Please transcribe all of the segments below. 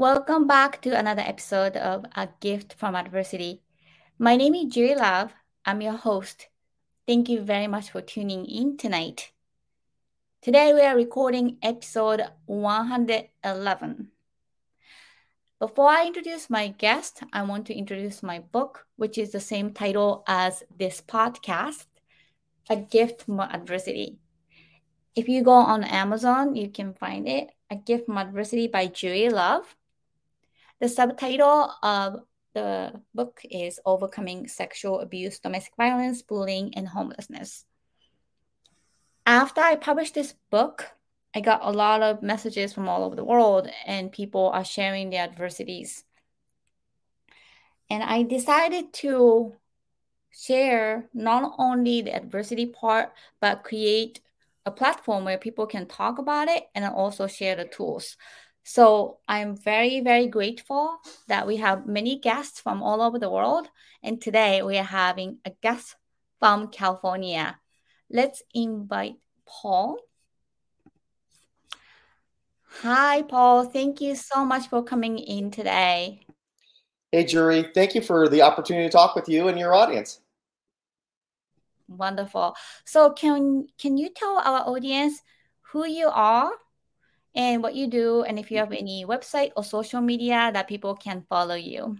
Welcome back to another episode of A Gift from Adversity. My name is Juri Love. I'm your host. Thank you very much for tuning in tonight. Today we are recording episode 111. Before I introduce my guest, I want to introduce my book, which is the same title as this podcast A Gift from Adversity. If you go on Amazon, you can find it A Gift from Adversity by Juri Love. The subtitle of the book is Overcoming Sexual Abuse, Domestic Violence, Bullying, and Homelessness. After I published this book, I got a lot of messages from all over the world, and people are sharing their adversities. And I decided to share not only the adversity part, but create a platform where people can talk about it and also share the tools. So I'm very, very grateful that we have many guests from all over the world. And today we are having a guest from California. Let's invite Paul. Hi, Paul. Thank you so much for coming in today. Hey, Juri. Thank you for the opportunity to talk with you and your audience. Wonderful. So, can can you tell our audience who you are and what you do, and if you have any website or social media that people can follow you.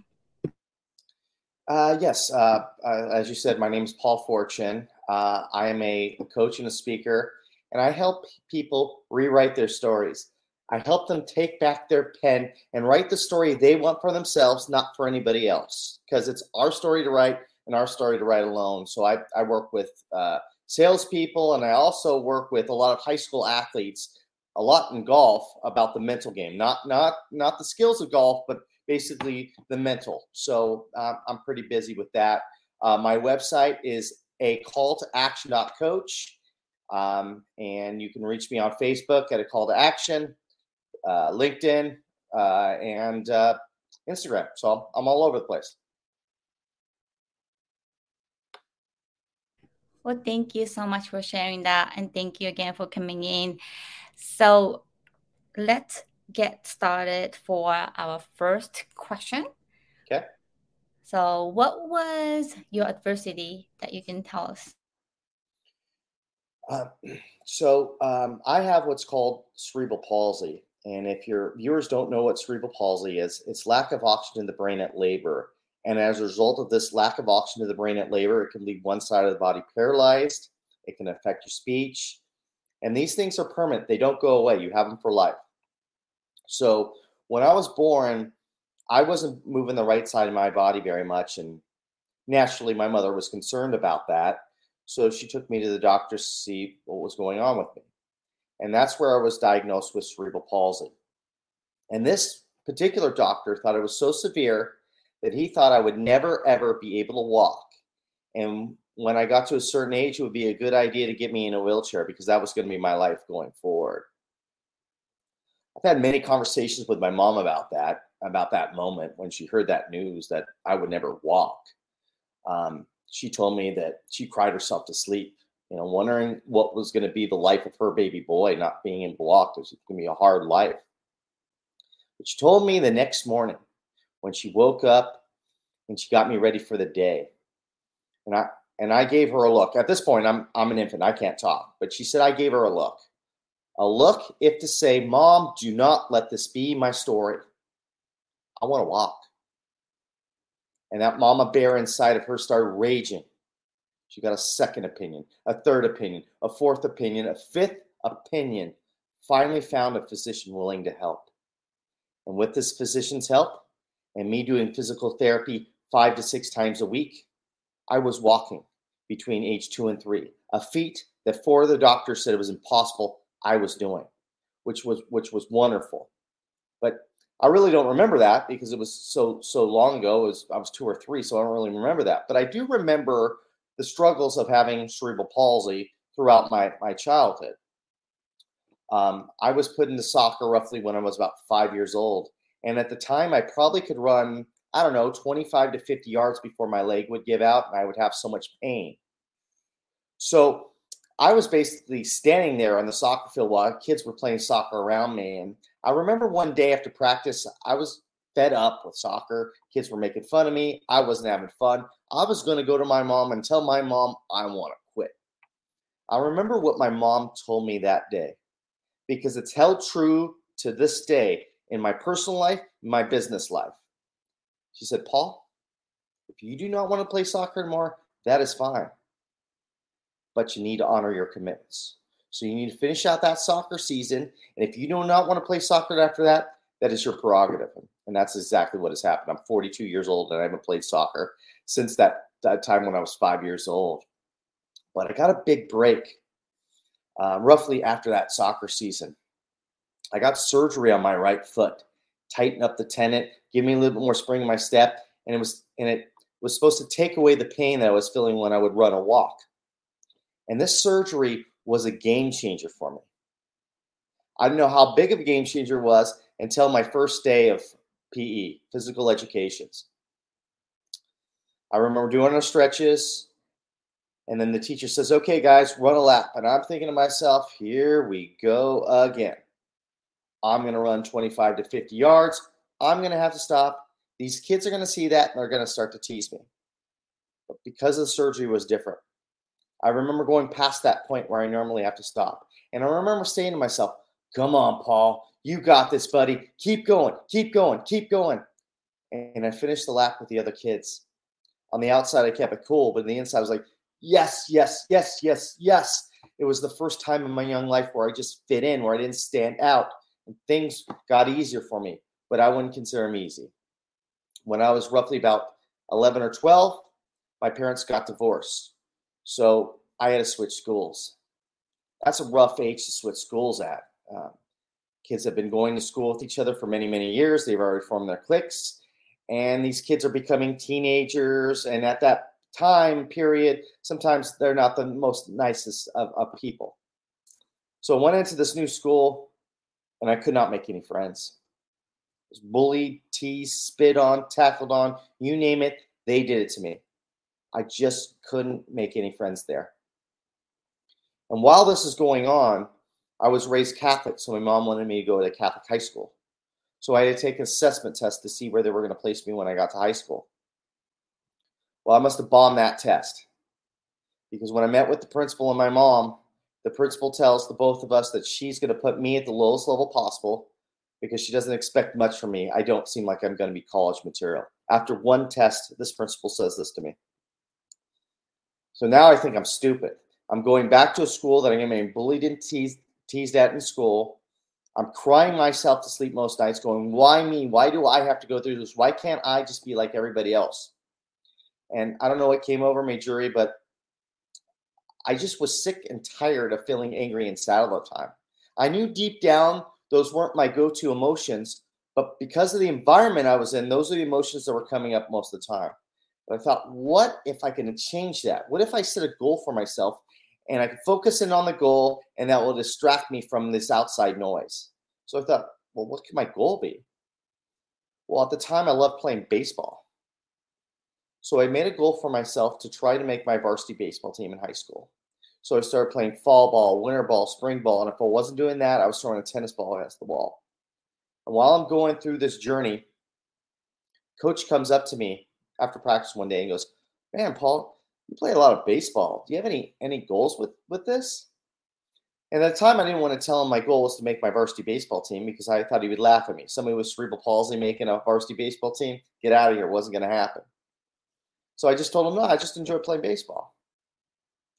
Uh, yes, uh, uh, as you said, my name is Paul Forchione. Uh, I am a coach and a speaker, and I help people rewrite their stories. I help them take back their pen and write the story they want for themselves, not for anybody else, because it's our story to write and our story to write alone. So I, I work with uh, salespeople, and I also work with a lot of high school athletes a lot in golf about the mental game, not not not the skills of golf, but basically the mental. So uh, I'm pretty busy with that. Uh, my website is a call to action.coach. Um, and you can reach me on Facebook at a call to action, uh, LinkedIn, uh, and uh, Instagram. So I'm all over the place. Well, thank you so much for sharing that. And thank you again for coming in. So let's get started for our first question. Okay. So, what was your adversity that you can tell us? Uh, so, um, I have what's called cerebral palsy. And if your viewers don't know what cerebral palsy is, it's lack of oxygen in the brain at labor. And as a result of this lack of oxygen to the brain at labor, it can leave one side of the body paralyzed. It can affect your speech. And these things are permanent, they don't go away. You have them for life. So when I was born, I wasn't moving the right side of my body very much. And naturally, my mother was concerned about that. So she took me to the doctor to see what was going on with me. And that's where I was diagnosed with cerebral palsy. And this particular doctor thought it was so severe that he thought I would never, ever be able to walk. And when I got to a certain age, it would be a good idea to get me in a wheelchair because that was going to be my life going forward. I've had many conversations with my mom about that, about that moment when she heard that news that I would never walk. Um, she told me that she cried herself to sleep, you know, wondering what was going to be the life of her baby boy not being in block. It was going to be a hard life. But she told me the next morning when she woke up and she got me ready for the day. And I, and I gave her a look. At this point, I'm I'm an infant. I can't talk. But she said I gave her a look. A look if to say, Mom, do not let this be my story. I want to walk. And that mama bear inside of her started raging. She got a second opinion, a third opinion, a fourth opinion, a fifth opinion. Finally found a physician willing to help. And with this physician's help and me doing physical therapy five to six times a week, I was walking between age two and three, a feat that four of the doctors said it was impossible. I was doing, which was which was wonderful. But I really don't remember that because it was so so long ago. Was, I was two or three, so I don't really remember that. But I do remember the struggles of having cerebral palsy throughout my my childhood. Um, I was put into soccer roughly when I was about five years old, and at the time I probably could run I don't know, 25 to 50 yards before my leg would give out and I would have so much pain. So I was basically standing there on the soccer field while kids were playing soccer around me. And I remember one day after practice, I was fed up with soccer. Kids were making fun of me. I wasn't having fun. I was going to go to my mom and tell my mom I want to quit. I remember what my mom told me that day because it's held true to this day in my personal life, my business life. She said, Paul, if you do not want to play soccer anymore, that is fine. But you need to honor your commitments. So you need to finish out that soccer season. And if you do not want to play soccer after that, that is your prerogative. And that's exactly what has happened. I'm 42 years old and I haven't played soccer since that, that time when I was five years old. But I got a big break uh, roughly after that soccer season. I got surgery on my right foot, tighten up the tendon, give me a little bit more spring in my step, and it was and it was supposed to take away the pain that I was feeling when I would run or walk. And this surgery was a game changer for me. I didn't know how big of a game changer it was until my first day of PE, physical educations. I remember doing our stretches, and then the teacher says, Okay, guys, run a lap. And I'm thinking to myself, Here we go again. I'm going to run 25 to 50 yards. I'm going to have to stop. These kids are going to see that and they're going to start to tease me. But because the surgery was different, I remember going past that point where I normally have to stop. And I remember saying to myself, Come on, Paul. You got this, buddy. Keep going, keep going, keep going. And I finished the lap with the other kids. On the outside, I kept it cool, but on the inside, I was like, Yes, yes, yes, yes, yes. It was the first time in my young life where I just fit in, where I didn't stand out things got easier for me, but I wouldn't consider them easy. When I was roughly about 11 or 12, my parents got divorced. So I had to switch schools. That's a rough age to switch schools at. Um, kids have been going to school with each other for many, many years. They've already formed their cliques. And these kids are becoming teenagers. And at that time period, sometimes they're not the most nicest of, of people. So I went into this new school and I could not make any friends. I was bullied, teased, spit on, tackled on, you name it, they did it to me. I just couldn't make any friends there. And while this is going on, I was raised Catholic, so my mom wanted me to go to Catholic high school. So I had to take an assessment test to see where they were going to place me when I got to high school. Well, I must have bombed that test because when I met with the principal and my mom, the principal tells the both of us that she's going to put me at the lowest level possible because she doesn't expect much from me. I don't seem like I'm going to be college material. After one test, this principal says this to me. So now I think I'm stupid. I'm going back to a school that I'm getting bullied and teased, teased at in school. I'm crying myself to sleep most nights, going, Why me? Why do I have to go through this? Why can't I just be like everybody else? And I don't know what came over me, Juri, but I just was sick and tired of feeling angry and sad all the time. I knew deep down those weren't my go to emotions, but because of the environment I was in, those are the emotions that were coming up most of the time. But I thought, what if I can change that? What if I set a goal for myself and I can focus in on the goal and that will distract me from this outside noise? So I thought, well, what could my goal be? Well, at the time, I loved playing baseball. So I made a goal for myself to try to make my varsity baseball team in high school. So I started playing fall ball, winter ball, spring ball. And if I wasn't doing that, I was throwing a tennis ball against the wall. And while I'm going through this journey, coach comes up to me after practice one day and goes, Man, Paul, you play a lot of baseball. Do you have any any goals with with this? And at the time, I didn't want to tell him my goal was to make my varsity baseball team because I thought he would laugh at me. Somebody with cerebral palsy making a varsity baseball team, get out of here. It wasn't going to happen. So I just told him, no, I just enjoy playing baseball.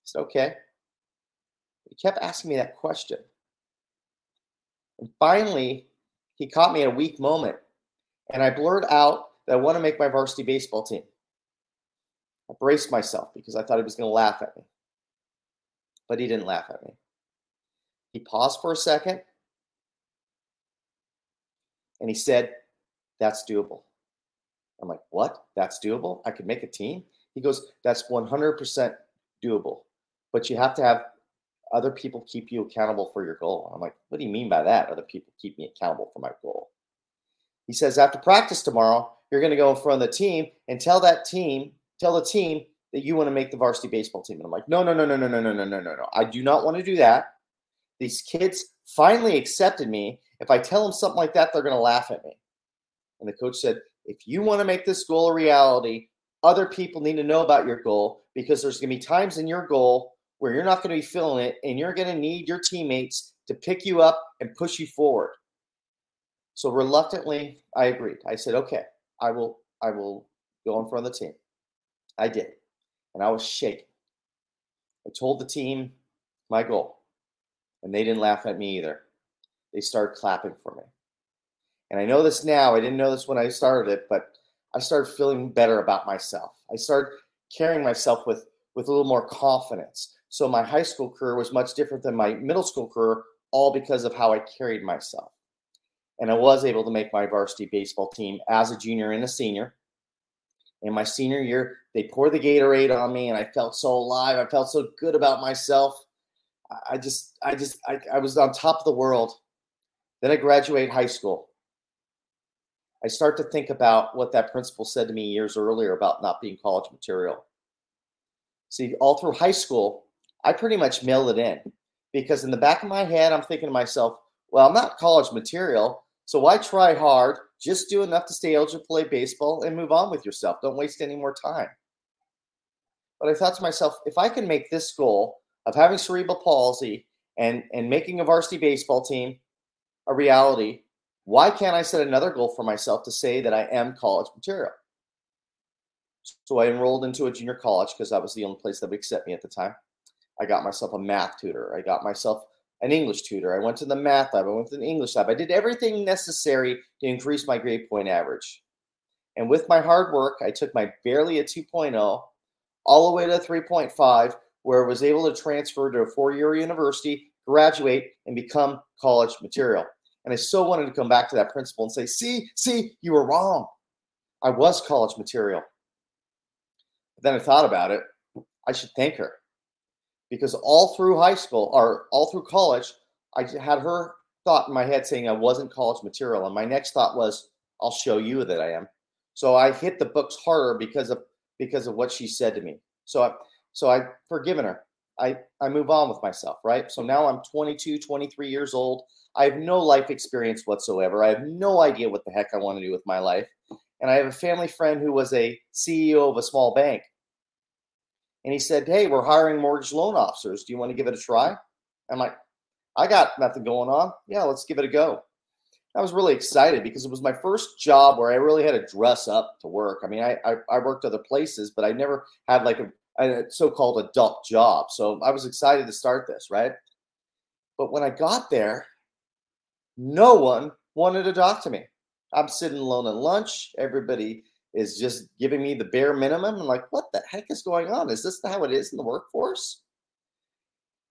He said, okay. He kept asking me that question. And finally, he caught me at a weak moment. And I blurred out that I want to make my varsity baseball team. I braced myself because I thought he was going to laugh at me. But he didn't laugh at me. He paused for a second and he said, That's doable. I'm like, what? That's doable? I could make a team? He goes, that's 100% doable. But you have to have other people keep you accountable for your goal. I'm like, what do you mean by that? Other people keep me accountable for my goal. He says, after practice tomorrow, you're going to go in front of the team and tell that team, tell the team that you want to make the varsity baseball team. And I'm like, no, no, no, no, no, no, no, no, no, no, no. I do not want to do that. These kids finally accepted me If I tell them something like that, they're going to laugh at me. And the coach said, if you want to make this goal a reality, other people need to know about your goal because there's going to be times in your goal where you're not going to be feeling it and you're going to need your teammates to pick you up and push you forward. So reluctantly, I agreed. I said, okay, I will, I will go in front of the team. I did. And I was shaking. I told the team my goal, and they didn't laugh at me either. They started clapping for me. And I know this now. I didn't know this when I started it, but I started feeling better about myself. I started carrying myself with, with a little more confidence. So my high school career was much different than my middle school career, all because of how I carried myself. And I was able to make my varsity baseball team as a junior and a senior. In my senior year, they poured the Gatorade on me, and I felt so alive. I felt so good about myself. I just, I just, I, I was on top of the world. Then I graduated high school. I start to think about what that principal said to me years earlier about not being college material. See, all through high school, I pretty much mailed it in because in the back of my head, I'm thinking to myself, well, I'm not college material, so why try hard? Just do enough to stay eligible to play baseball and move on with yourself. Don't waste any more time. But I thought to myself, if I can make this goal of having cerebral palsy and, and making a varsity baseball team a reality, why can't I set another goal for myself to say that I am college material? So I enrolled into a junior college because that was the only place that would accept me at the time. I got myself a math tutor. I got myself an English tutor. I went to the math lab. I went to the English lab. I did everything necessary to increase my grade point average. And with my hard work, I took my barely a 2.0 all the way to a 3.5, where I was able to transfer to a four year university, graduate, and become college material. And I so wanted to come back to that principle and say, see, see, you were wrong. I was college material. But then I thought about it. I should thank her because all through high school or all through college, I had her thought in my head saying I wasn't college material. And my next thought was, I'll show you that I am. So I hit the books harder because of because of what she said to me. So I so I forgiven her. I I move on with myself, right? So now I'm 22, 23 years old. I have no life experience whatsoever. I have no idea what the heck I want to do with my life. And I have a family friend who was a CEO of a small bank. And he said, Hey, we're hiring mortgage loan officers. Do you want to give it a try? I'm like, I got nothing going on. Yeah, let's give it a go. I was really excited because it was my first job where I really had to dress up to work. I mean, I, I, I worked other places, but I never had like a, a so called adult job. So I was excited to start this, right? But when I got there, no one wanted to talk to me. I'm sitting alone at lunch. Everybody is just giving me the bare minimum. I'm like, what the heck is going on? Is this how it is in the workforce?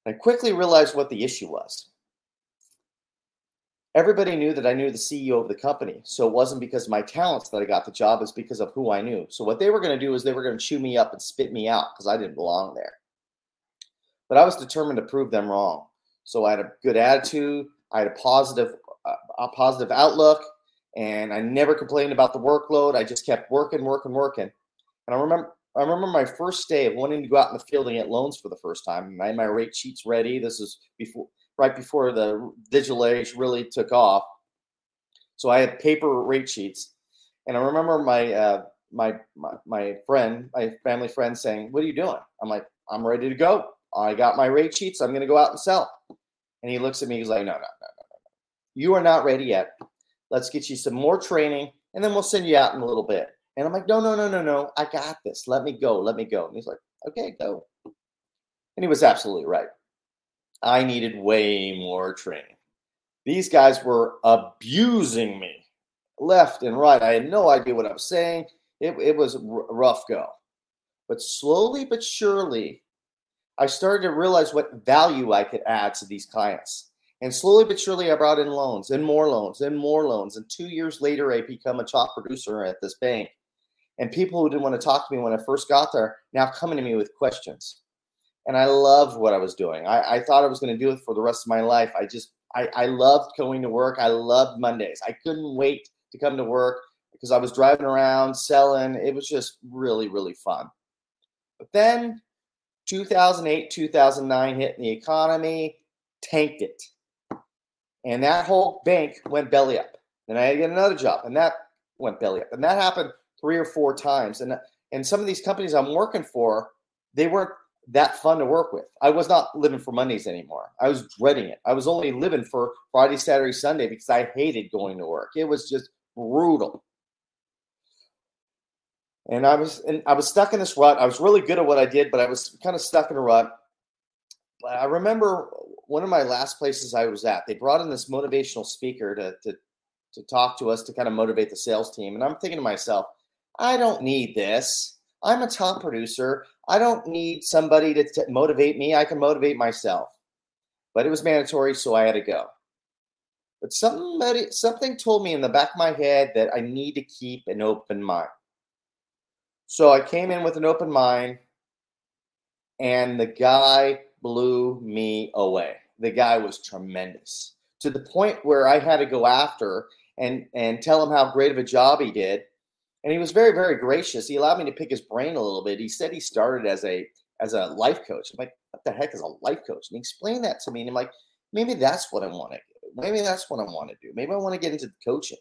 I quickly realized what the issue was. Everybody knew that I knew the CEO of the company. So it wasn't because of my talents that I got the job, it's because of who I knew. So what they were going to do is they were going to chew me up and spit me out because I didn't belong there. But I was determined to prove them wrong. So I had a good attitude. I had a positive, uh, a positive outlook, and I never complained about the workload. I just kept working, working, working. And I remember, I remember my first day of wanting to go out in the field and get loans for the first time. I had my rate sheets ready. This is before, right before the digital age really took off. So I had paper rate sheets, and I remember my uh, my, my my friend, my family friend, saying, "What are you doing?" I'm like, "I'm ready to go. I got my rate sheets. I'm going to go out and sell." And he looks at me. He's like, no, no, no, no, no, no. You are not ready yet. Let's get you some more training, and then we'll send you out in a little bit. And I'm like, no, no, no, no, no. I got this. Let me go. Let me go. And he's like, okay, go. And he was absolutely right. I needed way more training. These guys were abusing me left and right. I had no idea what I was saying. It, it was rough go. But slowly but surely, I started to realize what value I could add to these clients. And slowly but surely, I brought in loans and more loans and more loans. And two years later, I become a top producer at this bank. And people who didn't want to talk to me when I first got there now coming to me with questions. And I loved what I was doing. I, I thought I was going to do it for the rest of my life. I just, I, I loved going to work. I loved Mondays. I couldn't wait to come to work because I was driving around selling. It was just really, really fun. But then 2008, 2009 hit in the economy, tanked it. And that whole bank went belly up. Then I had to get another job, and that went belly up. And that happened three or four times. And and some of these companies I'm working for, they weren't that fun to work with. I was not living for Mondays anymore. I was dreading it. I was only living for Friday, Saturday, Sunday because I hated going to work. It was just brutal. And I was and I was stuck in this rut. I was really good at what I did, but I was kind of stuck in a rut. But I remember one of my last places I was at, they brought in this motivational speaker to, to, to talk to us to kind of motivate the sales team. And I'm thinking to myself, I don't need this. I'm a top producer. I don't need somebody to t- motivate me. I can motivate myself. But it was mandatory, so I had to go. But somebody, something told me in the back of my head that I need to keep an open mind. So I came in with an open mind, and the guy blew me away. The guy was tremendous to the point where I had to go after and and tell him how great of a job he did. And he was very very gracious. He allowed me to pick his brain a little bit. He said he started as a as a life coach. I'm like, what the heck is a life coach? And he explained that to me. And I'm like, maybe that's what I want to do. Maybe that's what I want to do. Maybe I want to get into coaching.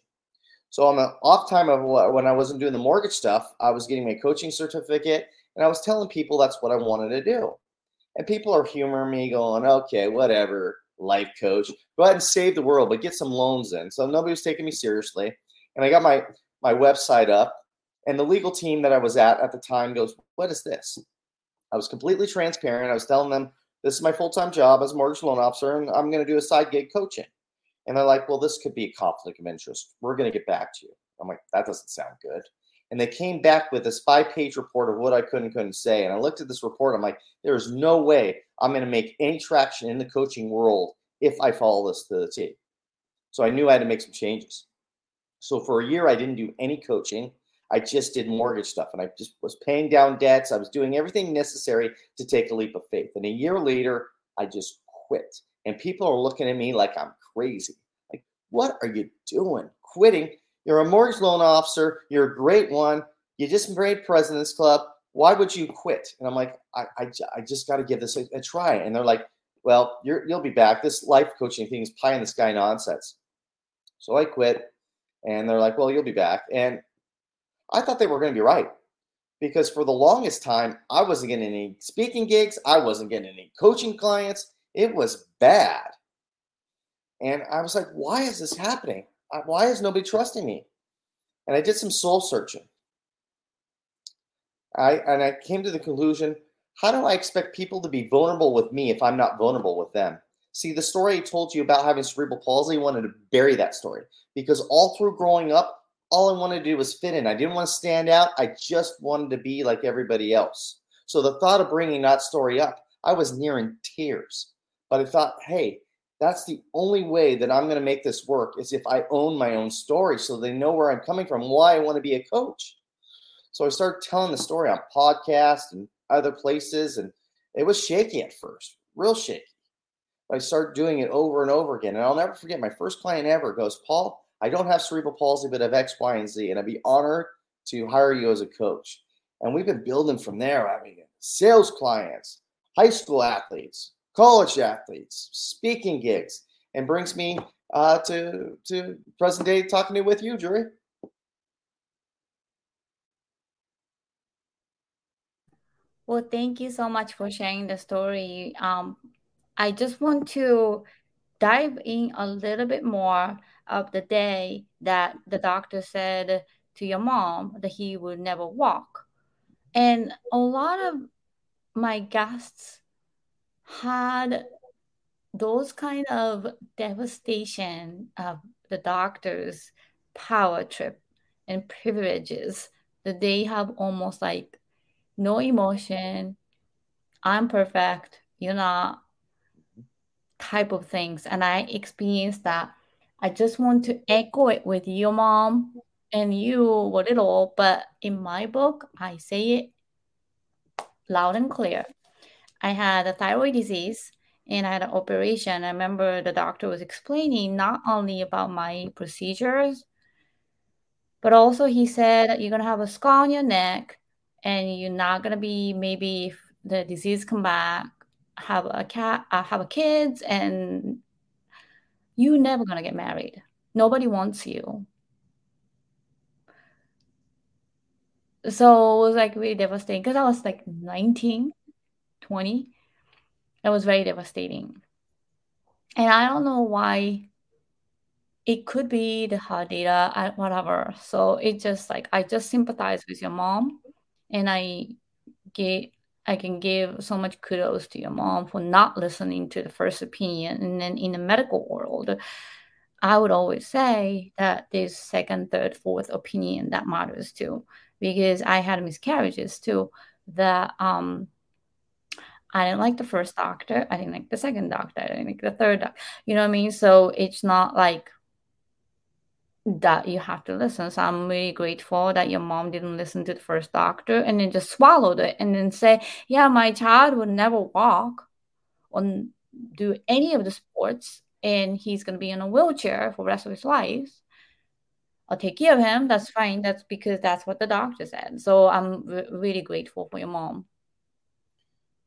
So on the off time of when I wasn't doing the mortgage stuff, I was getting my coaching certificate and I was telling people that's what I wanted to do. And people are humoring me, going, okay, whatever, life coach. Go ahead and save the world, but get some loans in. So nobody was taking me seriously. And I got my my website up, and the legal team that I was at at the time goes, What is this? I was completely transparent. I was telling them, This is my full time job as a mortgage loan officer, and I'm going to do a side gig coaching. And they're like, well, this could be a conflict of interest. We're going to get back to you. I'm like, that doesn't sound good. And they came back with this five page report of what I could and couldn't say. And I looked at this report. I'm like, there is no way I'm going to make any traction in the coaching world if I follow this to the T. So I knew I had to make some changes. So for a year, I didn't do any coaching. I just did mortgage stuff and I just was paying down debts. I was doing everything necessary to take a leap of faith. And a year later, I just quit. And people are looking at me like I'm crazy. Like, what are you doing? Quitting? You're a mortgage loan officer. You're a great one. You just made President's Club. Why would you quit? And I'm like, I, I, I just got to give this a, a, try. And they're like, well, you're, you'll be back. This life coaching thing is pie in the sky nonsense. So I quit. And they're like, well, you'll be back. And I thought they were going to be right because for the longest time, I wasn't getting any speaking gigs. I wasn't getting any coaching clients. It was bad. And I was like, why is this happening? Uh, why is nobody trusting me? And I did some soul searching. I and I came to the conclusion, how do I expect people to be vulnerable with me if I'm not vulnerable with them? See, the story I told you about having cerebral palsy, I wanted to bury that story because all through growing up, all I wanted to do was fit in. I didn't want to stand out. I just wanted to be like everybody else. So the thought of bringing that story up, I was near in tears. But I thought, hey, that's the only way that I'm going to make this work is if I own my own story so they know where I'm coming from, why I want to be a coach. So I started telling the story on podcasts and other places, and it was shaky at first, real shaky. But I started doing it over and over again. And I'll never forget my first client ever goes, Paul, I don't have cerebral palsy, but I have X, Y, and Z, and I'd be honored to hire you as a coach. And we've been building from there. I mean, sales clients, high school athletes, college athletes, speaking gigs, and brings me uh, to to present day talking to with you, Juri. Well, thank you so much for sharing the story. Um, I just want to dive in a little bit more of the day that the doctor said to your mom that he would never walk. And a lot of my guests had those kind of devastation of the doctor's power trip and privileges that they have almost like no emotion i'm perfect you're not type of things. And i experienced that. I just want to echo it with your mom and you were little but in my book i say it loud and clear I had a thyroid disease and I had an operation. I remember the doctor was explaining not only about my procedures, but also he said you're gonna have a scar on your neck and you're not gonna be maybe if the disease come back have a cat uh, have a kids and you're never gonna get married. Nobody wants you. So it was like really devastating because I was like 19, 20. It was very devastating. And I don't know why it could be the hard data, whatever. So it just like I just sympathize with your mom, and I get I can give so much kudos to your mom for not listening to the first opinion. And then in the medical world, I would always say that there's second, third, fourth opinion that matters too, because I had miscarriages too. That um I didn't like the first doctor. I didn't like the second doctor. I didn't like the third doctor. You know what I mean? So it's not like that you have to listen. So I'm really grateful that your mom didn't listen to the first doctor and then just swallowed it and then say, Yeah, my child would never walk or do any of the sports and he's going to be in a wheelchair for the rest of his life. I'll take care of him. That's fine. That's because that's what the doctor said. So I'm re- really grateful for your mom.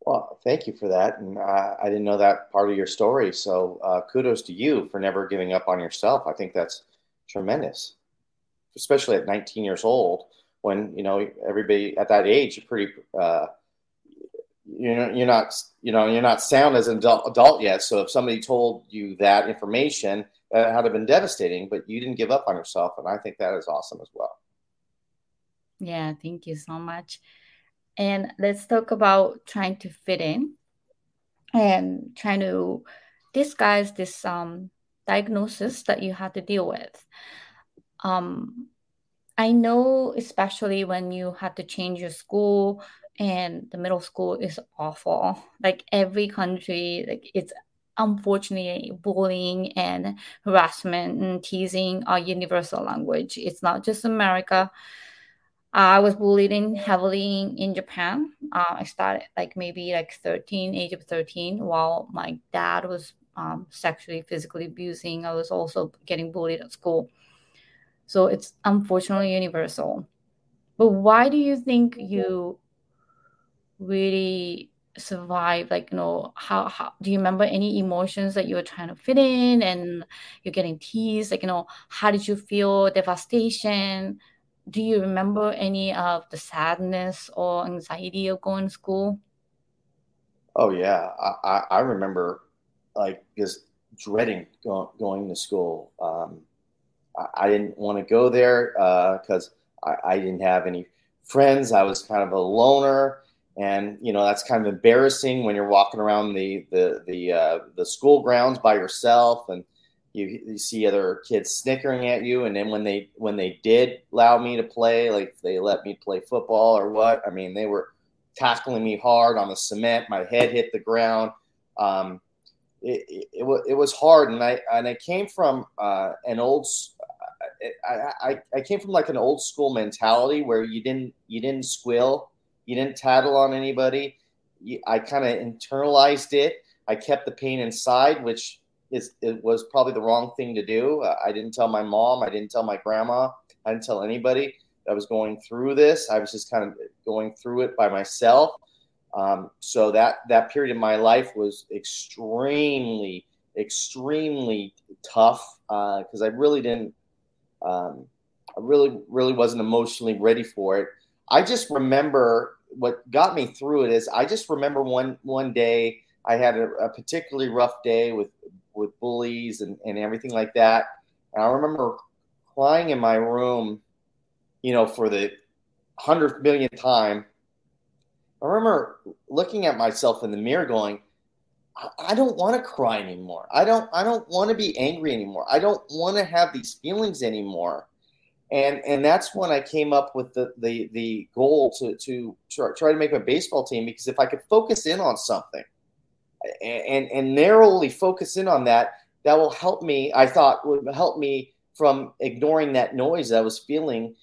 Well, thank you for that. And uh, I didn't know that part of your story. So uh, kudos to you for never giving up on yourself. I think that's tremendous, especially at 19 years old when, you know, everybody at that age, you're pretty, uh, you know, you're not, you know, you're not sound as an adult, adult yet. So if somebody told you that information, that had been devastating, but you didn't give up on yourself. And I think that is awesome as well. Yeah, thank you so much. And let's talk about trying to fit in and trying to disguise this um, diagnosis that you had to deal with. Um, I know, especially when you had to change your school and the middle school is awful. Like every country, like it's unfortunately bullying and harassment and teasing are universal language. It's not just America. I was bullied heavily in, in Japan. Uh, I started like maybe like 13, age of 13, while my dad was um, sexually, physically abusing. I was also getting bullied at school. So it's unfortunately universal. But why do you think you really survive like you know how, how do you remember any emotions that you were trying to fit in and you're getting teased like you know how did you feel devastation do you remember any of the sadness or anxiety of going to school? Oh yeah, I, I remember like just dreading go, going to school. Um, I, I, didn't want to go there because uh, I, I, didn't have any friends. I was kind of a loner, and you know that's kind of embarrassing when you're walking around the the the uh, the school grounds by yourself and you, you see other kids snickering at you and then when they when they did allow me to play like they let me play football or what i mean they were tackling me hard on the cement. My head hit the ground. Um, it, it, it, it, was hard and i and i came from uh, an old I, I, I came from like an old school mentality where you didn't you didn't squill you didn't tattle on anybody. I kind of internalized it. I kept the pain inside which is it was probably the wrong thing to do. I didn't tell my mom. I didn't tell my grandma. I didn't tell anybody that was going through this. I was just kind of going through it by myself. Um, so that that period of my life was extremely, extremely tough because uh, I really didn't. Um, I really, really wasn't emotionally ready for it. I just remember what got me through it is I just remember one one day I had a, a particularly rough day with with bullies and, and everything like that. And I remember crying in my room, you know, for the hundredth millionth time. I remember looking at myself in the mirror going, I don't want to cry anymore. I don't I don't want to be angry anymore. I don't want to have these feelings anymore. And and that's when I came up with the the the goal to to try, try to make a baseball team because if I could focus in on something, and and narrowly focus in on that that will help me i thought would help me from ignoring that noise that i was feeling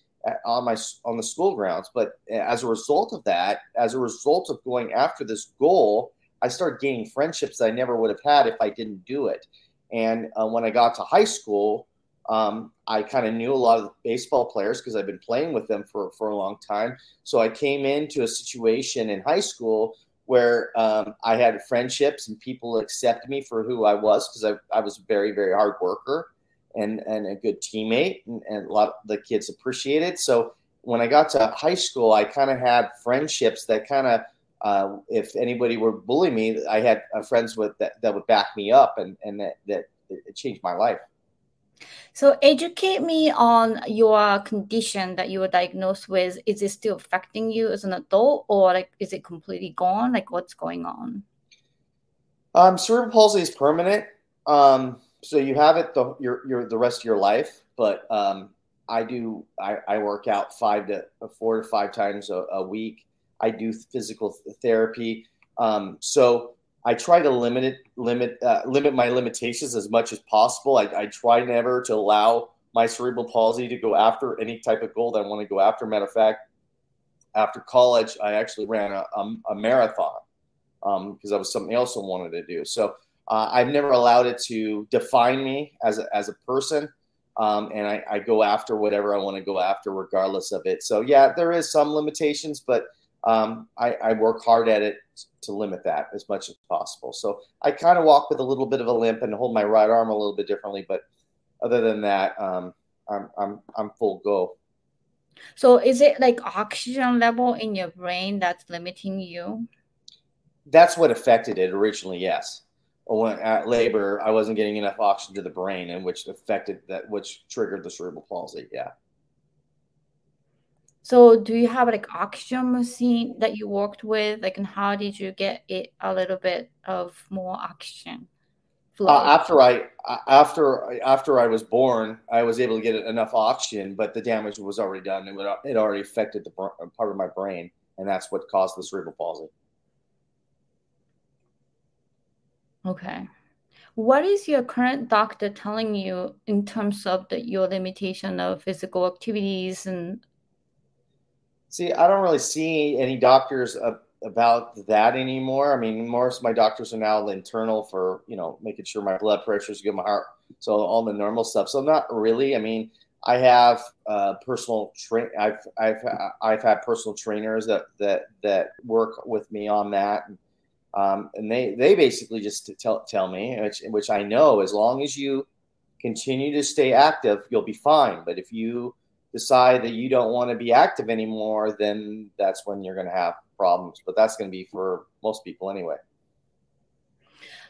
on my on the school grounds. But as a result of that as a result of going after this goal i started gaining friendships that i never would have had if i didn't do it. And uh, when i got to high school um, i kind of knew a lot of baseball players because i've been playing with them for, for a long time. So i came into a situation in high school where um, I had friendships and people accepted me for who I was because I, I was a very, very hard worker and, and a good teammate, and, and a lot of the kids appreciated. So when I got to high school, I kind of had friendships that kind of, uh, if anybody were bullying me, I had uh, friends with that, that would back me up, and and that that it changed my life. So educate me on your condition that you were diagnosed with. Is it still affecting you as an adult, or like is it completely gone? Like what's going on? Um, cerebral palsy is permanent. Um, so you have it the your, your the rest of your life, but um, I do I, I work out five to four to five times a, a week. I do physical therapy. Um, so I try to limit it, limit uh, limit my limitations as much as possible. I, I, try never to allow my cerebral palsy to go after any type of goal that I want to go after. Matter of fact, after college, I actually ran a, a, a marathon because um, that was something else I wanted to do. So uh, I've never allowed it to define me as a, as a person um, and I, I, go after whatever I want to go after, regardless of it. So yeah, there is some limitations, but um, I, I, work hard at it to limit that as much as possible. So I kind of walk with a little bit of a limp and hold my right arm a little bit differently, but other than that, um, I'm I'm I'm full go. So is it like oxygen level in your brain that's limiting you? That's what affected it originally. Yes when at labor, I wasn't getting enough oxygen to the brain, and which affected that, which triggered the cerebral palsy. Yeah. So, do you have like oxygen machine that you worked with? Like, and how did you get it a little bit of more oxygen? Uh, after I after after I was born, I was able to get enough oxygen, but the damage was already done. It, would, it already affected the part of my brain, and that's what caused the cerebral palsy. Okay. What is your current doctor telling you in terms of the, your limitation of physical activities and? See, I don't really see any doctors about that anymore. I mean, most of my doctors are now internal for you know making sure my blood pressure is good, my heart, so all the normal stuff. So not really. I mean, I have uh, personal train. I've I've I've had personal trainers that that that work with me on that. And, um, and they they basically just tell tell me, which which I know, as long as you continue to stay active, you'll be fine. But if you decide that you don't want to be active anymore, then that's when you're going to have problems. But that's going to be for most people anyway.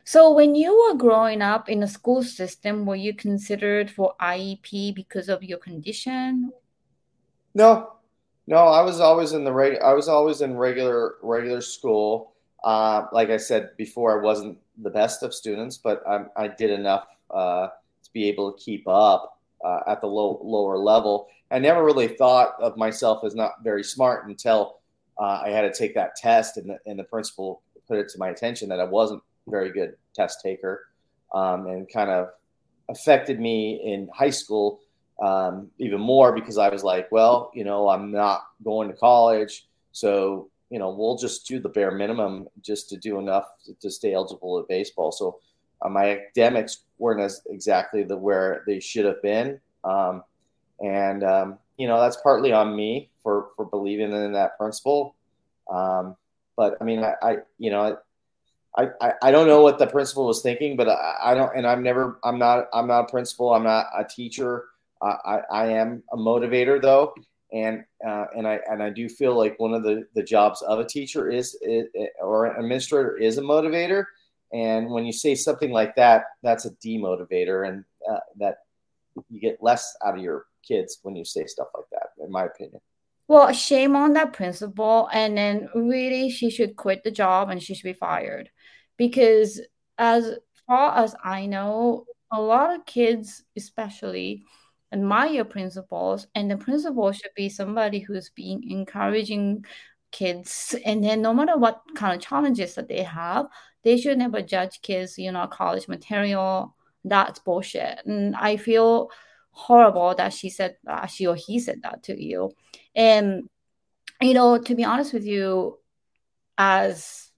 So, when you were growing up in a school system, were you considered for IEP because of your condition? No, no. I was always in the reg- I was always in regular regular school. Uh, like I said before, I wasn't the best of students, but I, I did enough uh, to be able to keep up uh, at the low, lower level. I never really thought of myself as not very smart until uh, I had to take that test, and the, and the principal put it to my attention that I wasn't a very good test taker, um, and kind of affected me in high school um, even more because I was like, well, you know, I'm not going to college, so you know, we'll just do the bare minimum just to do enough to, stay eligible at baseball. So uh, my academics weren't as exactly the where they should have been, um, and um, you know that's partly on me for for believing in that principle. Um, but I mean, I, I you know. I, I, I don't know what the principal was thinking, but I, I don't, and I'm never, I'm not, I'm not a principal. I'm not a teacher. I, I, am a motivator though and uh, and I and I do feel like one of the the jobs of a teacher is, is or an administrator is a motivator. And when you say something like that, that's a demotivator, and uh, that you get less out of your kids when you say stuff like that, in my opinion. Well, shame on that principal, and then really she should quit the job and she should be fired, because as far as I know, a lot of kids, especially admire principals and the principal should be somebody who's being encouraging kids. And then no matter what kind of challenges that they have they should never judge kids you know college material. That's bullshit. And i feel horrible that she said that she or he said that to you. And you know to be honest with you as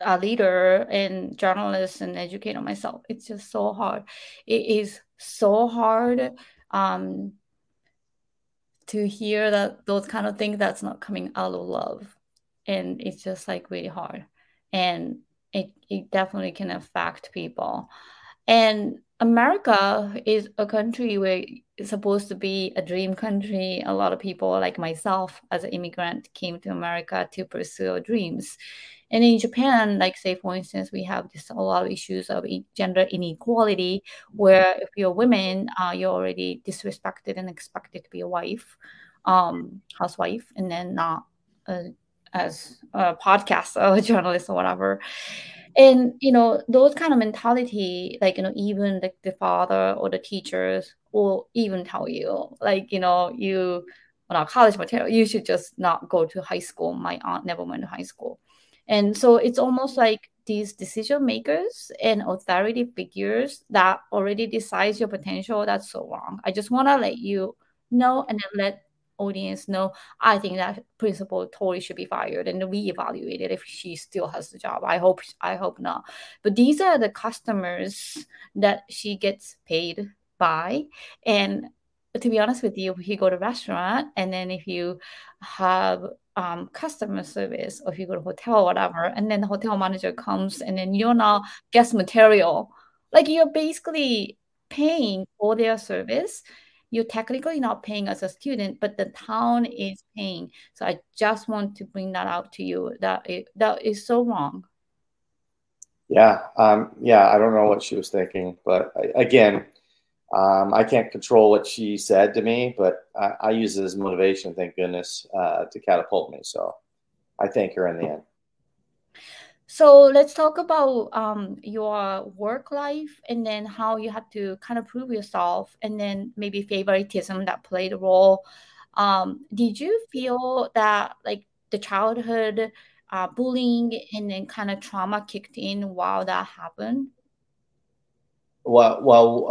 a leader and journalist and educator myself it's just so hard. It is so hard um, to hear that those kind of things that's not coming out of love. And it's just like really hard. And it, it definitely can affect people. And america is a country where it's supposed to be a dream country a lot of people like myself as an immigrant came to america to pursue our dreams and in Japan, like say for instance, we have this a lot of issues of gender inequality, where if you're women, uh, you're already disrespected and expected to be a wife, um, housewife, and then not uh, as a podcast or a journalist or whatever. And you know those kind of mentality, like you know, even like the father or the teachers will even tell you, like you know, you well, college material, you should just not go to high school. My aunt never went to high school and so it's almost like these decision makers and authority figures that already decides your potential. That's so wrong. I just want to let you know and then let audience know I think that principal totally should be fired and reevaluated if she still has the job. I hope I hope not. But these are the customers that she gets paid by. And to be honest with you, if you go to restaurant and then if you have um, customer service or if you go to hotel or whatever, and then the hotel manager comes and then you're now guest material, like you're basically paying for their service. You're technically not paying as a student, but the town is paying. So I just want to bring that out to you. That is, that is so wrong. Yeah, um, yeah. I don't know what she was thinking, but again, um, I can't control what she said to me, but I, I use it as motivation, thank goodness, uh, to catapult me. So I thank her in the end. So let's talk about um, your work life and then how you had to kind of prove yourself, and then maybe favoritism that played a role. Um, did you feel that like the childhood uh, bullying and then kind of trauma kicked in while that happened? Well, well,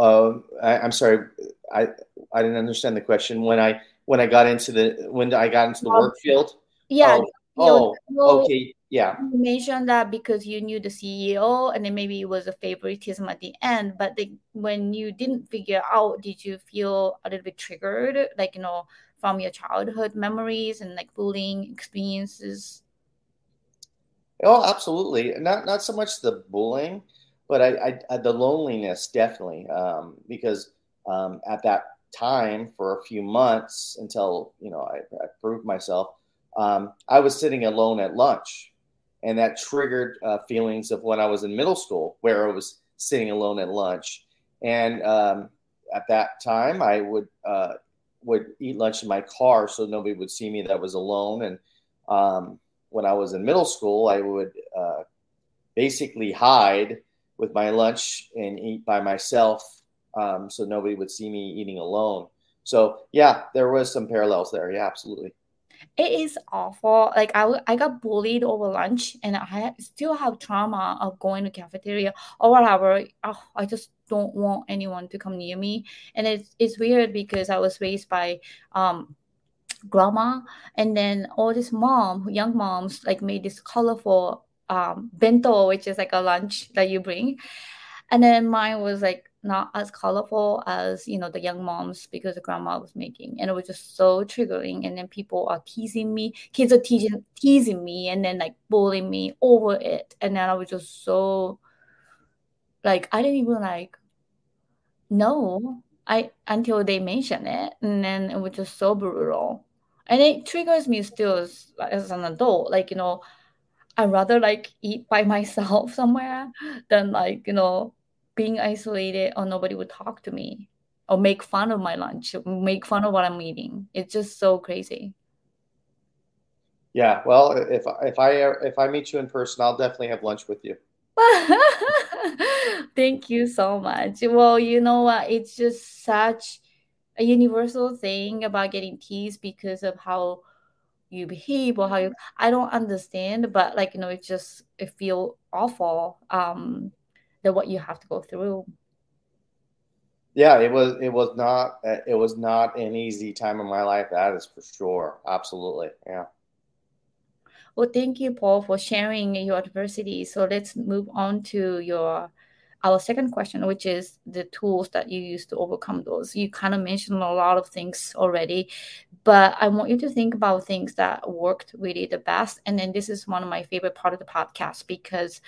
uh, I, am sorry, I I didn't understand the question. When I when I got into the when I got into the um, work field. Yeah. Oh, oh okay. Yeah. You mentioned that because you knew the CEO, and then maybe it was a favoritism at the end. But the, when you didn't figure out, did you feel a little bit triggered, like you know, from your childhood memories and like bullying experiences? Oh, absolutely. Not not so much the bullying but I, I, I the loneliness definitely um, because um, at that time for a few months until you know I, I proved myself, um, I was sitting alone at lunch, and that triggered uh, feelings of when I was in middle school where I was sitting alone at lunch, and um, at that time I would uh, would eat lunch in my car so nobody would see me that I was alone, and um, when I was in middle school I would uh, basically hide with my lunch and eat by myself um, so nobody would see me eating alone. So yeah, there was some parallels there. Yeah, absolutely. It is awful. Like I, I got bullied over lunch, and I still have trauma of going to cafeteria or whatever. Oh, I just don't want anyone to come near me, and it's it's weird because I was raised by um grandma, and then all these mom, young moms, like made this colorful um, bento, which is like a lunch that you bring. And then mine was like not as colorful as you know the young moms because the grandma was making, and it was just so triggering. And then people are teasing me, kids are teasing teasing me, and then like bullying me over it. And then I was just so like I didn't even like know I until they mentioned it, and then it was just so brutal. And it triggers me still as, as an adult, like you know I'd rather like eat by myself somewhere than like, you know, being isolated or nobody would talk to me or make fun of my lunch, make fun of what I'm eating. It's just so crazy. Yeah, well, if if I if I meet you in person, I'll definitely have lunch with you. Thank you so much. Well, you know what? It's just such a universal thing about getting teased because of how you behave or how you i don't understand but like you know it just it feel awful um that what you have to go through yeah it was it was not it was not an easy time in my life that is for sure absolutely yeah well thank you paul for sharing your adversity so let's move on to your our second question, which is the tools that you use to overcome those. You kind of mentioned a lot of things already, but I want you to think about things that worked really the best. And then this is one of my favorite part of the podcast because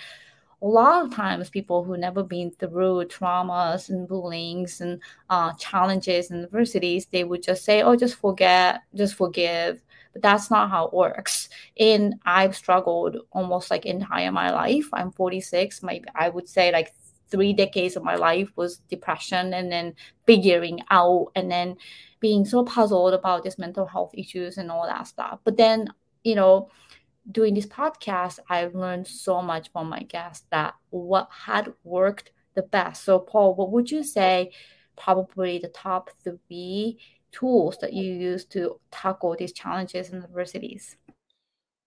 a lot of times people who never been through traumas and bullyings and uh, challenges and adversities, they would just say, "Oh, just forget, just forgive." But that's not how it works. And I've struggled almost like entire my life. I'm 46. My I would say like three decades of my life was depression and then figuring out and then being so puzzled about this mental health issues and all that stuff. But then, you know, doing this podcast, I've learned so much from my guests that what had worked the best. So, Paul, what would you say probably the top three tools that you use to tackle these challenges and adversities?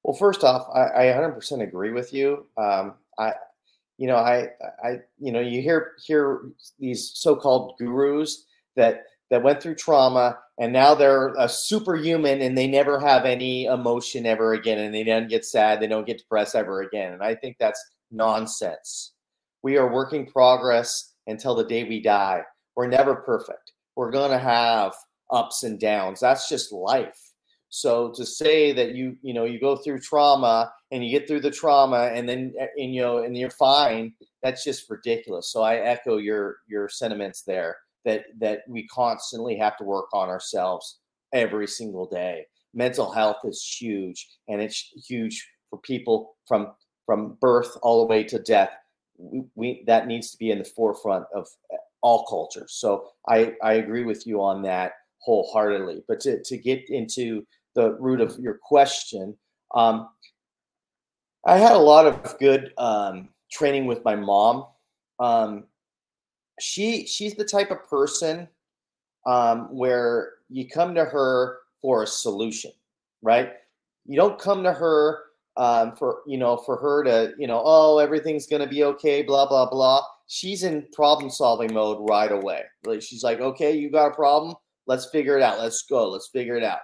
Well, first off, I, I 100% agree with you. Um, I, you know, I, I, you know, you hear hear these so-called gurus that that went through trauma and now they're a superhuman and they never have any emotion ever again and they don't get sad, they don't get depressed ever again. And I think that's nonsense. We are working progress until the day we die. We're never perfect. We're going to have ups and downs. That's just life. So to say that you you know you go through trauma and you get through the trauma and then eh, and you know and you're fine, that's just ridiculous. So I echo your your sentiments there that that we constantly have to work on ourselves every single day. Mental health is huge and it's huge for people from from birth all the way to death. We, we that needs to be in the forefront of eh, all cultures. So I I agree with you on that wholeheartedly. But to to get into the root of your question. Um, I had a lot of good um, training with my mom. Um, she she's the type of person um, where you come to her for a solution, right? You don't come to her um, for you know for her to you know oh everything's gonna be okay, blah blah blah. She's in problem solving mode right away. Like she's like, okay, you got a problem, let's figure it out. Let's go. Let's figure it out.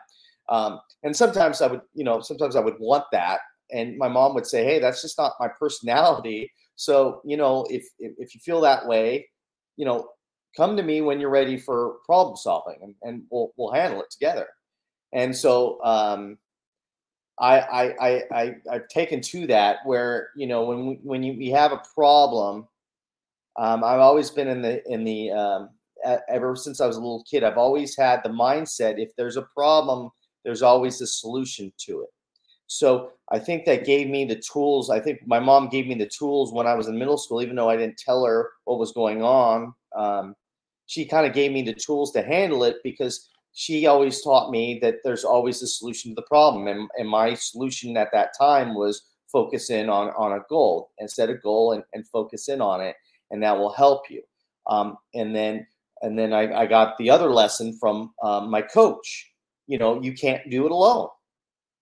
Um, and sometimes I would, you know, sometimes I would want that. And my mom would say, Hey, that's just not my personality. So, you know, if, if, if you feel that way, you know, come to me when you're ready for problem solving and, and we'll, we'll handle it together. And so, um, I, I, I, I, I've taken to that where, you know, when, we, when you, we have a problem, um, I've always been in the, in the, um, ever since I was a little kid, I've always had the mindset if there's a problem there's always a solution to it. So I think that gave me the tools. I think my mom gave me the tools when I was in middle school, even though I didn't tell her what was going on. Um, she kind of gave me the tools to handle it because she always taught me that there's always a solution to the problem. And, and my solution at that time was focus in on, on a goal and set a goal and, and focus in on it. And that will help you. Um, and then, and then I, I, got the other lesson from um, my coach you know you can't do it alone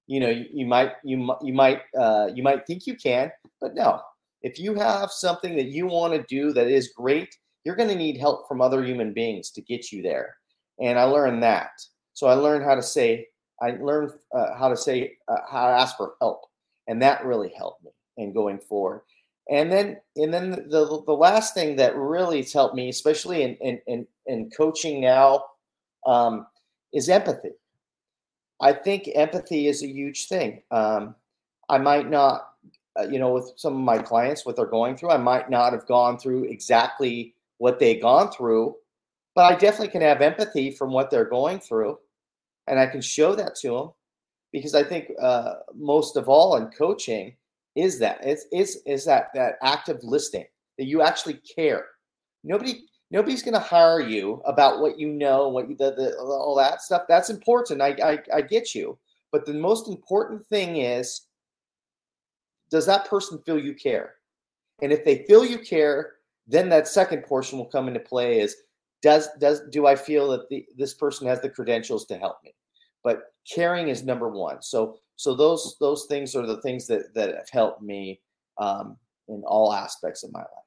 you know you, you might you you might uh, you might think you can but no. If you have something that you want to do that is great you're going to need help from other human beings to get you there. And i learned that. So i learned how to say i learned uh, how to say uh, how to ask for help. And that really helped me in going forward. And then and then the the last thing that really has helped me especially in in in, in coaching now um, is empathy I think empathy is a huge thing. Um, I might not, uh, you know, with some of my clients, what they're going through, I might not have gone through exactly what they've gone through, but I definitely can have empathy from what they're going through, and I can show that to them because I think uh, most of all in coaching is that it's is is that that active listening that you actually care. Nobody nobody's going to hire you about what you know, what you, the, the, all that stuff. That's important. I, I, I get you. But the most important thing is, does that person feel you care? And if they feel you care, then that second portion will come into play is does does do I feel that the, this person has the credentials to help me? But caring is number one. So so those those things are the things that that have helped me um, in all aspects of my life.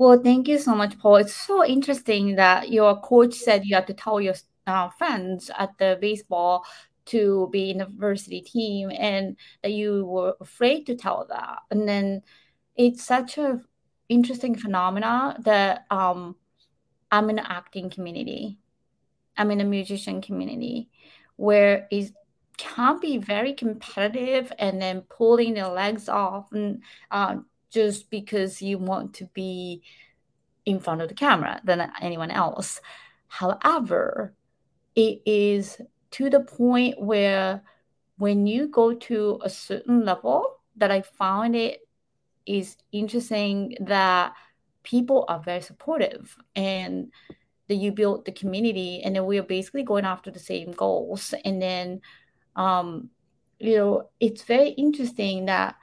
Well, thank you so much, Paul. It's so interesting that your coach said you have to tell your uh, friends at the baseball to be in the varsity team and that you were afraid to tell that. And then it's such a interesting phenomena that um, I'm in the acting community. I'm in a musician community where it can be very competitive and then pulling the legs off and uh, just because you want to be in front of the camera than anyone else. However, it is to the point where when you go to a certain level that I found it is interesting that people are very supportive and that you build the community and then we're basically going after the same goals and then um you know it's very interesting that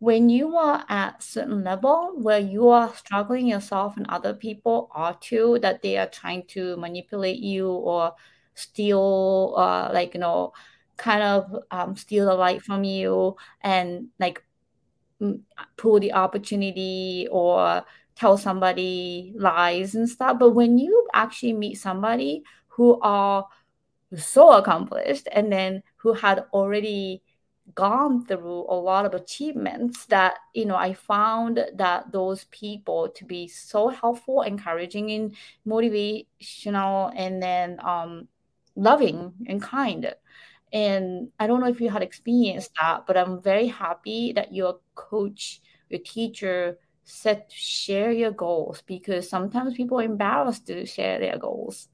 when you are at certain level where you are struggling yourself and other people are too that they are trying to manipulate you or steal uh like you know kind of um, steal the light from you and like pull the opportunity or tell somebody lies and stuff. But when you actually meet somebody who are so accomplished and then who had already gone through a lot of achievements that you know i found that those people to be so helpful encouraging and motivational and then um loving and kind and I don't know if you had experienced that, but I'm very happy that your coach, your teacher said to share your goals because sometimes people are embarrassed to share their goals.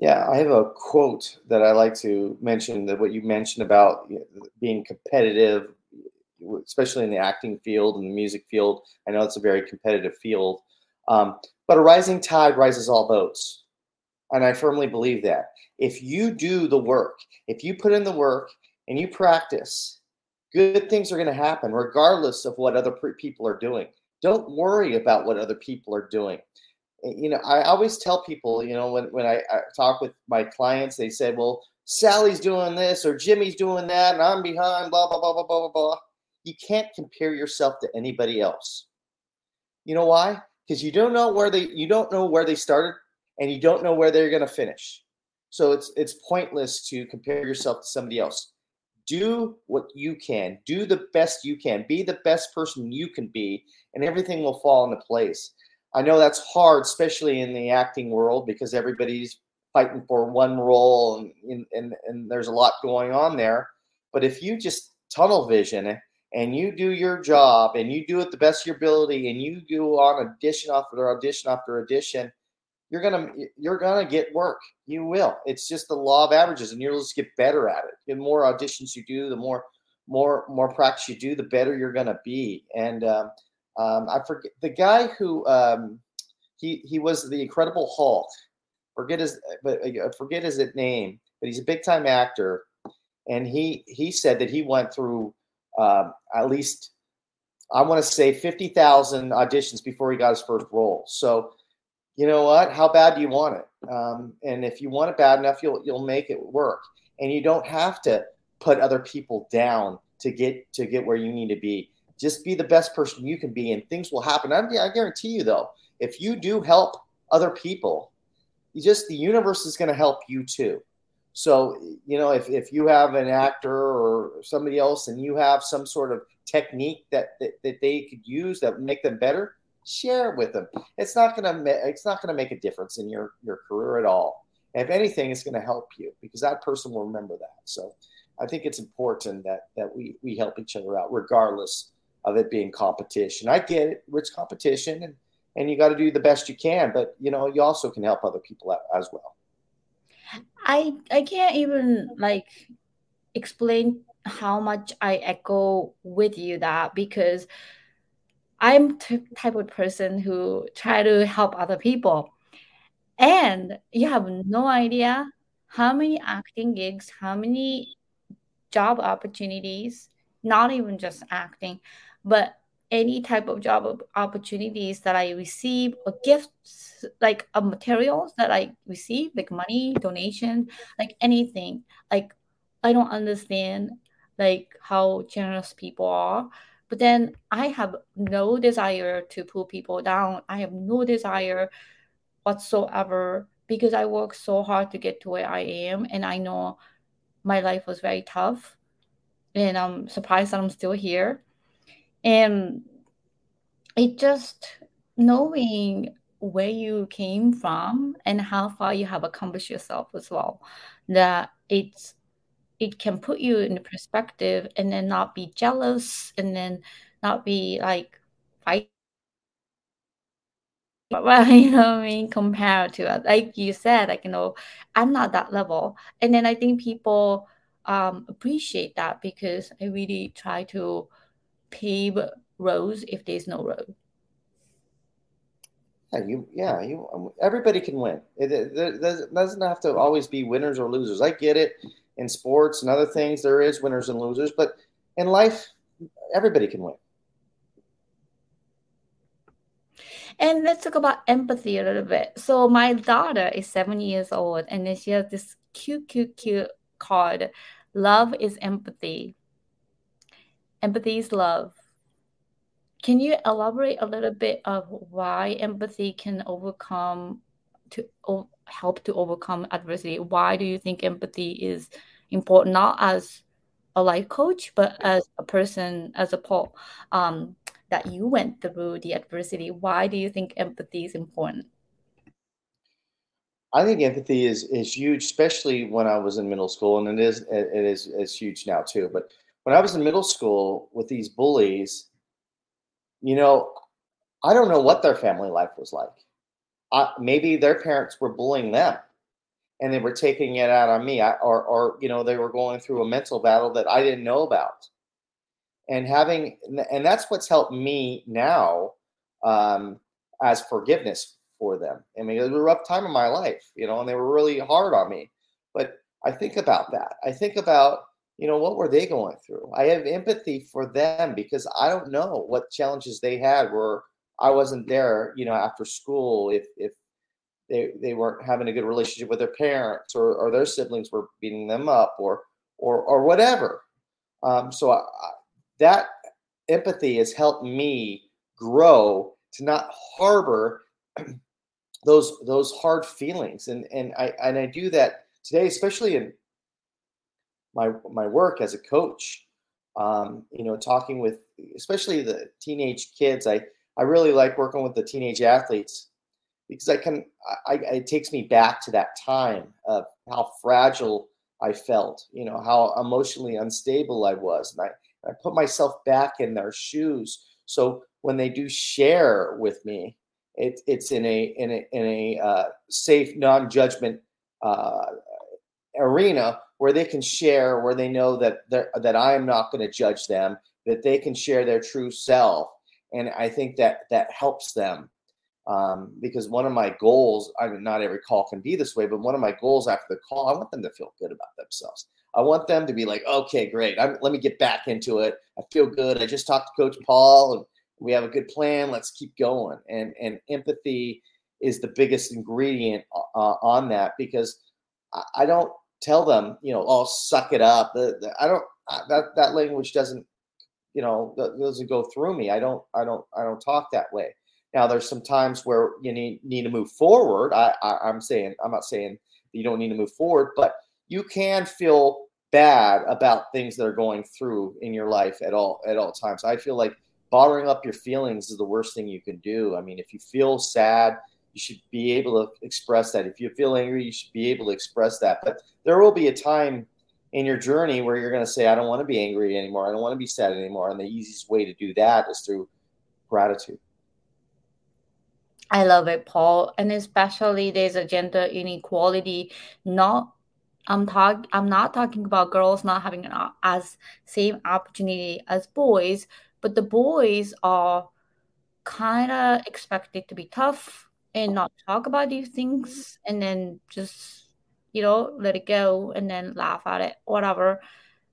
Yeah, I have a quote that I like to mention that what you mentioned about being competitive, especially in the acting field and the music field. I know it's a very competitive field, um, but a rising tide rises all boats. And I firmly believe that. If you do the work, if you put in the work and you practice, good things are going to happen regardless of what other people are doing. Don't worry about what other people are doing. Eh, you know, I always tell people, you know, when, when I, I talk with my clients, they say, well, Sally's doing this or Jimmy's doing that and I'm behind, blah, blah, blah, blah, blah, blah. You can't compare yourself to anybody else. You know why? Because you don't know where they you don't know where they started and you don't know where they're going to finish. So it's it's pointless to compare yourself to somebody else. Do what you can. Do the best you can. Be the best person you can be, and everything will fall into place. I know that's hard, especially in the acting world, because everybody's fighting for one role, and and and there's a lot going on there. But if you just tunnel vision and you do your job and you do it the best of your ability and you do on audition after audition after audition you're gonna you're gonna get work. You will. It's just the law of averages, and you'll just get better at it. The more auditions you do, the more more more practice you do, the better you're gonna be. And um, um, I forget the guy who um, he he was the Incredible Hulk. Forget his but I forget his name, but he's a big time actor, and he he said that he went through um, at least I want to say fifty thousand auditions before he got his first role. So you know what? How bad do you want it? Um, and if you want it bad enough, you'll you'll make it work. And you don't have to put other people down to get to get where you need to be. Just be the best person you can be, and things will happen. I, I guarantee you, though, if you do help other people, you just the universe is going to help you too. So, you know, if, if you have an actor or somebody else and you have some sort of technique that, that, that they could use that make them better, share it with them. It's not gonna it's not gonna make a difference in your your career at all. If anything, it's gonna help you because that person will remember that. So I think it's important that that we we help each other out regardless of it being competition. I get it, it's competition and and you got to do the best you can, but you know you also can help other people out as well. I I can't even like explain how much I echo with you that because I'm t- type of person who try to help other people. And you have no idea how many acting gigs, how many job opportunities, not even just acting, but any type of job opportunities that I receive or gifts like of materials that I receive, like money, donation, like anything. Like I don't understand like how generous people are but then I have no desire to pull people down. I have no desire whatsoever because I work so hard to get to where I am. And I know my life was very tough. And I'm surprised that I'm still here. And it just knowing where you came from and how far you have accomplished yourself as well that it's it can put you in perspective and then not be jealous and then not be like fight well, you know what I mean, compared to like you said, like you know, I'm not that level. And then I think people um appreciate that because I really try to pave roads if there's no road. Yeah, you, yeah, you. Um, everybody can win. It, it, it, doesn't have to always be winners or losers. I get it. In sports and other things, there is winners and losers, but in life, everybody can win. And let's talk about empathy a little bit. So my daughter is seven years old, and then she has this cute, cute, cute card. Love is empathy. Empathy is love. Can you elaborate a little bit of why empathy can overcome to help to overcome adversity? Why do you think empathy is important, not as a life coach, but as a person, as a Paul, um, that you went through the adversity? Why do you think empathy is important? I think empathy is is huge, especially when I was in middle school, and it is it is it's huge now too. But when I was in middle school with these bullies, you know, I don't know what their family life was like. Uh, maybe their parents were bullying them and they were taking it out on me I, or, or, you know, they were going through a mental battle that I didn't know about. And having, and that's what's helped me now um, as forgiveness for them. I mean, it was a rough time in my life, you know, and they were really hard on me. But I think about that. I think about you know what were they going through? I have empathy for them because i don't know what challenges they had where i wasn't there you know after school if if they, they weren't having a good relationship with their parents or, or their siblings were beating them up or or or whatever. Um, so I, that empathy has helped me grow to not harbor those those hard feelings. And and i and i do that today especially in my my work as a coach. Um, you know, talking with especially the teenage kids. I I really like working with the teenage athletes because I can. I, it takes me back to that time of how fragile I felt. You know, how emotionally unstable I was, and I I put myself back in their shoes. So when they do share with me, it, it's in a in a in a uh, safe, non-judgment uh, arena where they can share, where they know that that I am not going to judge them, that they can share their true self, and I think that that helps them um, because one of my goals, I mean, not every call can be this way, but one of my goals after the call, I want them to feel good about themselves. I want them to be like, okay, great, I'm, let me get back into it. I feel good. I just talked to Coach Paul, and we have a good plan. Let's keep going. And and empathy is the biggest ingredient uh, on that because I, I don't tell them, you know, oh, suck it up. I don't that that language doesn't, you know, doesn't go through me. I don't, I don't, I don't talk that way. Now, there's some times where you need need to move forward. I, I I'm saying I'm not saying you don't need to move forward, but you can feel bad about things that are going through in your life at all at all times. I feel like bottling up your feelings is the worst thing you can do. I mean, if you feel sad, you should be able to express that. If you feel angry, you should be able to express that. But there will be a time in your journey where you're going to say, I don't want to be angry anymore. I don't want to be sad anymore. And the easiest way to do that is through gratitude. I love it, Paul. And especially there's a gender inequality. Not I'm talk I'm not talking about girls not having an as same opportunity as boys, but the boys are kind of expected to be tough, and not talk about these things and then just you know let it go and then laugh at it whatever.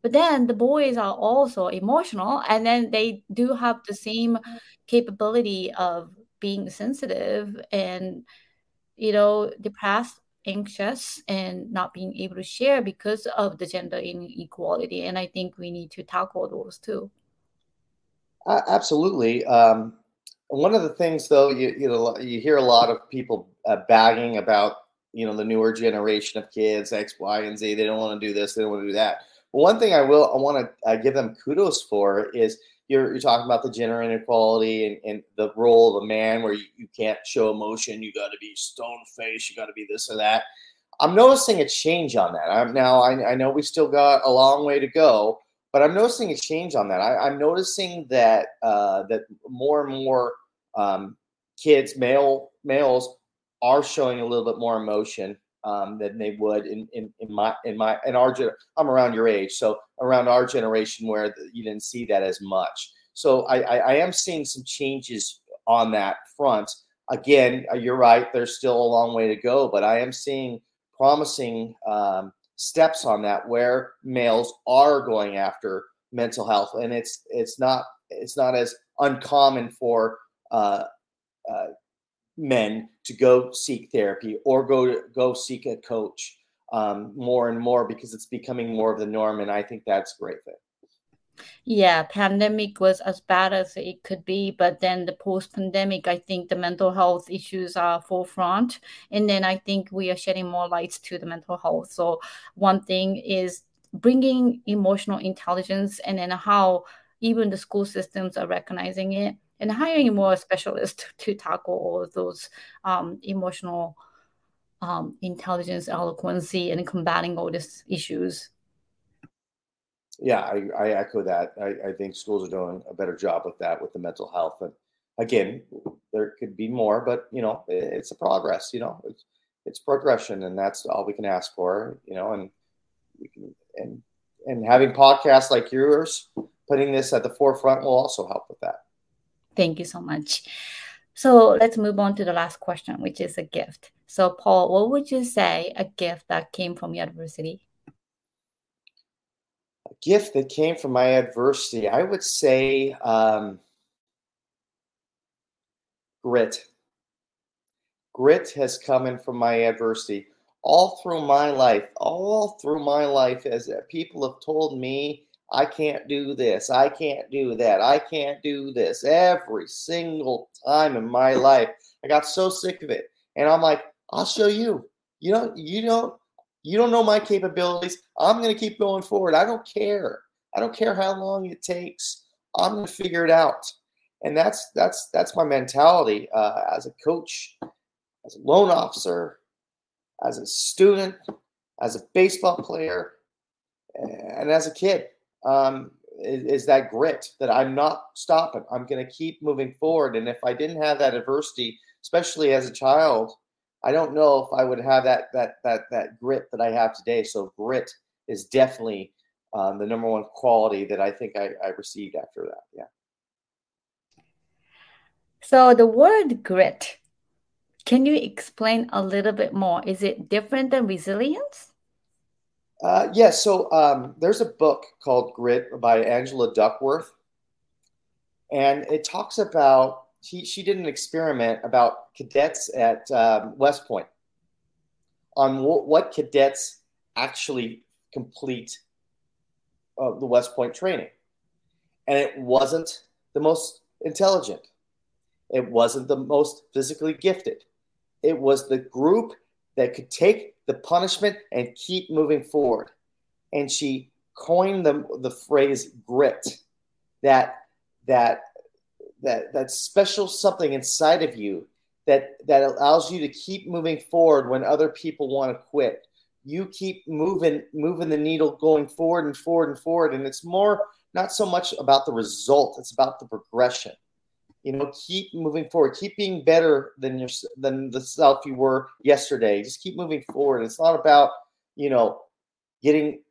But then the boys are also emotional and then they do have the same capability of being sensitive and you know depressed anxious and not being able to share because of the gender inequality. And i think we need to tackle those too. Uh, absolutely. Um, one of the things, though, you you know you hear a lot of people uh, bagging about you know the newer generation of kids X, Y, and Z. They don't want to do this. They don't want to do that. But one thing I will I want to uh, give them kudos for is you're, you're talking about the gender inequality and, and the role of a man where you, you can't show emotion. You got to be stone faced. You got to be this or that. I'm noticing a change on that. I'm now, I, I know we still got a long way to go, but I'm noticing a change on that. I, am noticing that uh, that more and more um, kids, male males, are showing a little bit more emotion um, than they would in, in, in my in my in our I'm around your age, so around our generation where you didn't see that as much. So I, I, I am seeing some changes on that front. Again, uh, you're right. There's still a long way to go, but I am seeing promising um, steps on that where males are going after mental health, and it's it's not it's not as uncommon for uh, uh, men to go seek therapy or go to, go seek a coach um, more and more because it's becoming more of the norm, and I think that's a great thing. Yeah, pandemic was as bad as it could be, but then the post-pandemic, I think the mental health issues are forefront, and then I think we are shedding more lights to the mental health. So one thing is bringing emotional intelligence, and then how even the school systems are recognizing it and hiring more specialists to tackle all of those um, emotional um, intelligence, eloquency, and combating all these issues. Yeah, I, I echo that. I, I, think schools are doing a better job with that, with the mental health. And again, there could be more, but you know, it's a progress. You know, it's it's progression, and that's all we can ask for. You know, and we can and and having podcasts like yours, putting this at the forefront will also help with that. Thank you so much. So let's move on to the last question, which is a gift. So, Paul, what would you say a gift that came from your adversity? A gift that came from my adversity, I would say um, grit. Grit has come in from my adversity all through my life. All through my life, as people have told me I can't do this. I can't do that. I can't do this. Every single time in my life, I got so sick of it. And I'm like, I'll show you. You know, you don't you don't know my capabilities. I'm going to keep going forward. I don't care. I don't care how long it takes. I'm going to figure it out. And that's that's that's my mentality uh, as a coach, as a loan officer, as a student, as a baseball player, and as a kid um, is, is, that grit that I'm not stopping. I'm going to keep moving forward. And if I didn't have that adversity, especially as a child, I don't know if I would have that that that that grit that I have today. So grit is definitely um, the number one quality that I think I, I received after that. Yeah. So the word grit, can you explain a little bit more? Is it different than resilience? Uh, yes. Yeah, so um, there's a book called Grit by Angela Duckworth, and it talks about she she did an experiment about cadets at um, West Point on w- what cadets actually complete uh, the West Point training, and it wasn't the most intelligent, it wasn't the most physically gifted, it was the group that could take the punishment and keep moving forward. And she coined the, the phrase grit, that that that that special something inside of you that that allows you to keep moving forward when other people want to quit. You keep moving moving the needle going forward and forward and forward and it's more not so much about the result, it's about the progression. You know keep moving forward keep being better than your than the self you were yesterday. Just keep moving forward. It's not about you know getting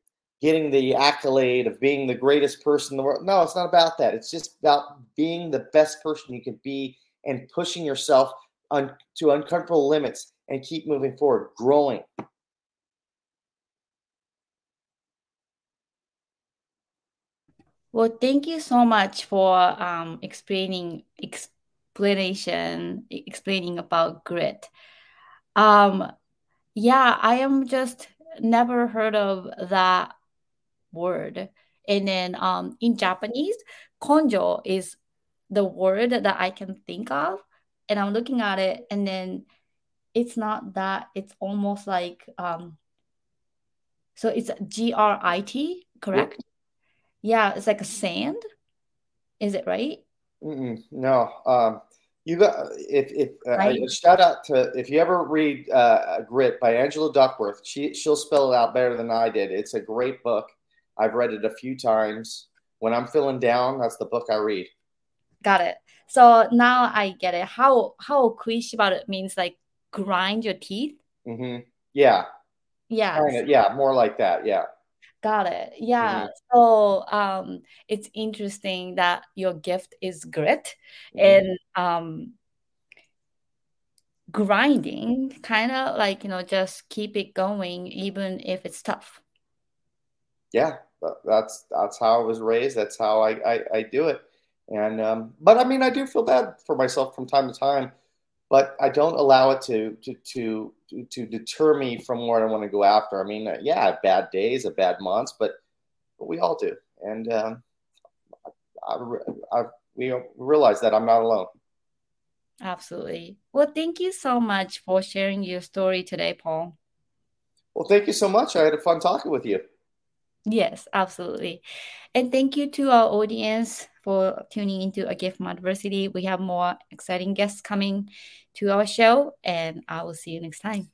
getting the accolade of being the greatest person in the world. No it's not about that. It's just about being the best person you can be and pushing yourself on to uncomfortable limits and keep moving forward growing. Well, thank you so much for um, explaining explanation explaining about grit. Um, yeah, I am just never heard of that word. And then um, in Japanese, konjo is the word that I can think of. And I'm looking at it, and then it's not that, it's almost like, um, so it's G R I T, correct? yeah, it's like a sand. Is it right? Mm-mm, no. Um, you got if if uh, right. shout out to if you ever read uh, Grit by Angela Duckworth, she she'll spell it out better than I did. It's a great book. I've read it a few times. When I'm feeling down, that's the book I read. Got it. So now I get it. How how quiche about it means like grind your teeth. Mm-hmm. Yeah. Yeah. Yeah, more like that. Yeah. Got it. Yeah. Mm-hmm. So um, it's interesting that your gift is grit mm-hmm. and um, grinding, kind of like, you know, just keep it going even if it's tough. Yeah, that's that's how I was raised. That's how I, I, I do it. And um, but I mean, I do feel bad for myself from time to time, but I don't allow it to to to to, deter me from what I want to go after. I mean, uh, yeah, I have bad days, I have bad months, but, but we all do. And um, I, I, we realize that I'm not alone. Absolutely. Well, thank you so much for sharing your story today, Paul. Well, thank you so much. I had a fun talking with you. Yes, absolutely. And thank you to our audience for tuning into A Gift from Adversity. We have more exciting guests coming to our show, and I will see you next time.